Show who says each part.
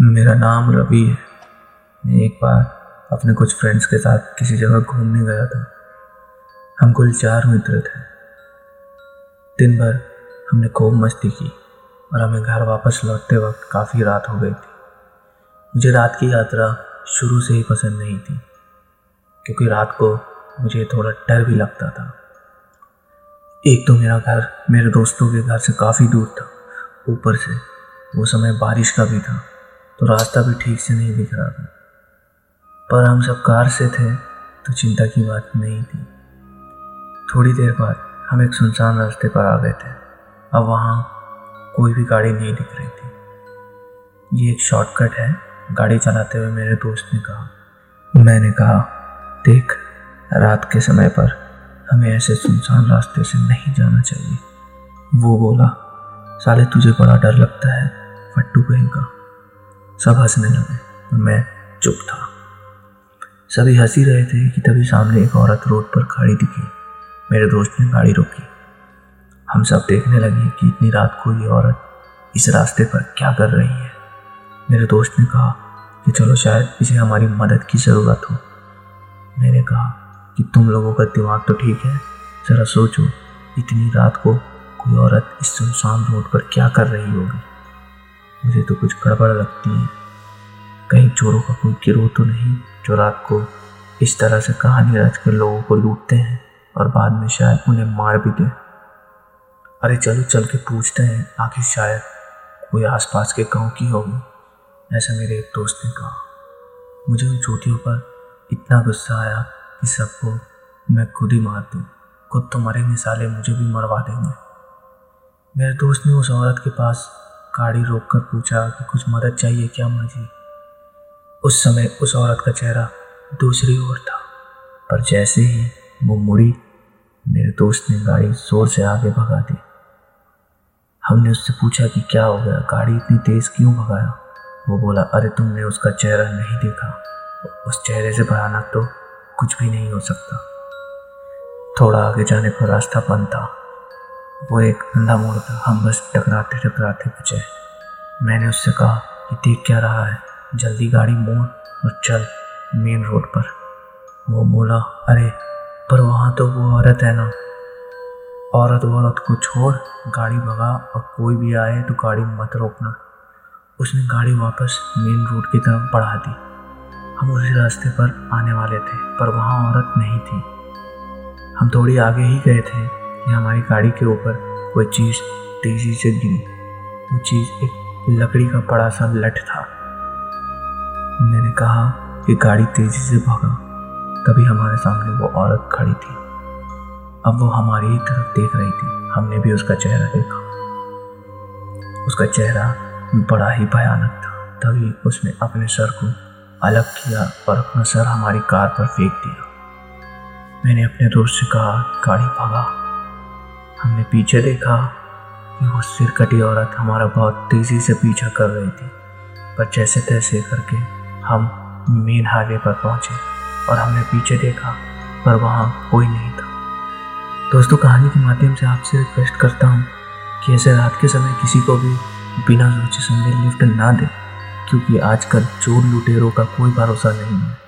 Speaker 1: मेरा नाम रवि है। मैं एक बार अपने कुछ फ्रेंड्स के साथ किसी जगह घूमने गया था। हम कुल चार मित्र थे। दिन भर हमने खूब मस्ती की और हमें घर वापस लौटते वक्त काफ़ी रात हो गई थी। मुझे रात की यात्रा शुरू से ही पसंद नहीं थी, क्योंकि रात को मुझे थोड़ा डर भी लगता था। एक तो मेरा घर मेरे दोस्तों के घर से काफ़ी दूर था। ऊपर से वो समय बारिश का भी था। तो रास्ता भी ठीक से नहीं दिख रहा था। पर हम सब कार से थे तो चिंता की बात नहीं थी। थोड़ी देर बाद हम एक सुनसान रास्ते पर आ गए थे। अब वहाँ कोई भी गाड़ी नहीं दिख रही थी। ये एक शॉर्टकट है, गाड़ी चलाते हुए मेरे दोस्त ने कहा। मैंने कहा, देख, रात के समय पर हमें ऐसे सुनसान रास्ते से नहीं जाना चाहिए। वो बोला, साले, तुझे बड़ा डर लगता है, फट्टू कहेगा सब हंसने लगे, और मैं चुप था। सभी हँसी रहे थे कि तभी सामने एक औरत रोड पर खड़ी दिखी। मेरे दोस्त ने गाड़ी रोकी। हम सब देखने लगे कि इतनी रात को ये औरत इस रास्ते पर क्या कर रही है। मेरे दोस्त ने कहा कि चलो शायद इसे हमारी मदद की ज़रूरत हो। मैंने कहा कि तुम लोगों का दिमाग तो ठीक है, ज़रा सोचो इतनी रात को कोई औरत इस सुनसान रोड पर क्या कर रही होगी। मुझे तो कुछ गड़बड़ लगती है। कहीं चोरों का कोई गिरोह तो नहीं जो रात को इस तरह से कहानी रच कर लोगों को लूटते हैं और बाद में शायद उन्हें मार भी दें। अरे चलो, चल के पूछते हैं, आखिर शायद कोई आसपास के गाँव की होगी, ऐसा मेरे एक दोस्त ने कहा। मुझे उन चोटियों पर इतना गुस्सा आया कि सबको मैं खुद ही मार दूँ। खुद तो मरेंगे साले मुझे भी मरवा देंगे। मेरे दोस्त ने उस औरत के पास गाड़ी रोककर पूछा कि कुछ मदद चाहिए क्या मुझे उस समय उस औरत का चेहरा दूसरी ओर था। पर जैसे ही वो मुड़ी, मेरे दोस्त ने गाड़ी ज़ोर से आगे भगा दी। हमने उससे पूछा कि क्या हो गया? गाड़ी इतनी तेज क्यों भगाया? वो बोला, अरे, तुमने उसका चेहरा नहीं देखा। उस चेहरे से भयानक तो कुछ भी नहीं हो सकता। थोड़ा आगे जाने पर रास्ता बंद था। वो एक अंधा मोड़ था। हम बस टकराते टकराते बचे मैंने उससे कहा कि देख क्या रहा है। जल्दी गाड़ी मोड़ और चल मेन रोड पर। वो बोला, अरे, पर वहाँ तो वो औरत है ना। औरत औरत को छोड़, गाड़ी भगा और कोई भी आए तो गाड़ी मत रोकना। उसने गाड़ी वापस मेन रोड की तरफ़ बढ़ा दी। हम उसी रास्ते पर आने वाले थे, पर वहाँ औरत नहीं थी। हम थोड़ी आगे ही गए थे। कि हमारी गाड़ी के ऊपर कोई चीज़ तेज़ी से गिरी। वो चीज़ एक लकड़ी का बड़ा सा लठ था। मैंने कहा कि गाड़ी तेज़ी से भागा। तभी हमारे सामने वो औरत खड़ी थी। अब वो हमारी ही तरफ़ देख रही थी। हमने भी उसका चेहरा देखा। उसका चेहरा बड़ा ही भयानक था। तभी उसने अपने सर को अलग किया और अपना सर हमारी कार पर फेंक दिया। मैंने अपने दोस्त से कहा, गाड़ी भागा। हमने पीछे देखा कि वो सिर कटी औरत हमारा बहुत तेज़ी से पीछा कर रही थी, पर जैसे तैसे करके हम मेन हाईवे पर पहुँचे और हमने पीछे देखा, पर वहाँ कोई नहीं था। दोस्तों, कहानी के माध्यम से आपसे रिक्वेस्ट करता हूँ कि ऐसे रात के समय किसी को भी बिना सोचे समझे लिफ्ट ना दे, क्योंकि आजकल चोर लुटेरों का कोई भरोसा नहीं है।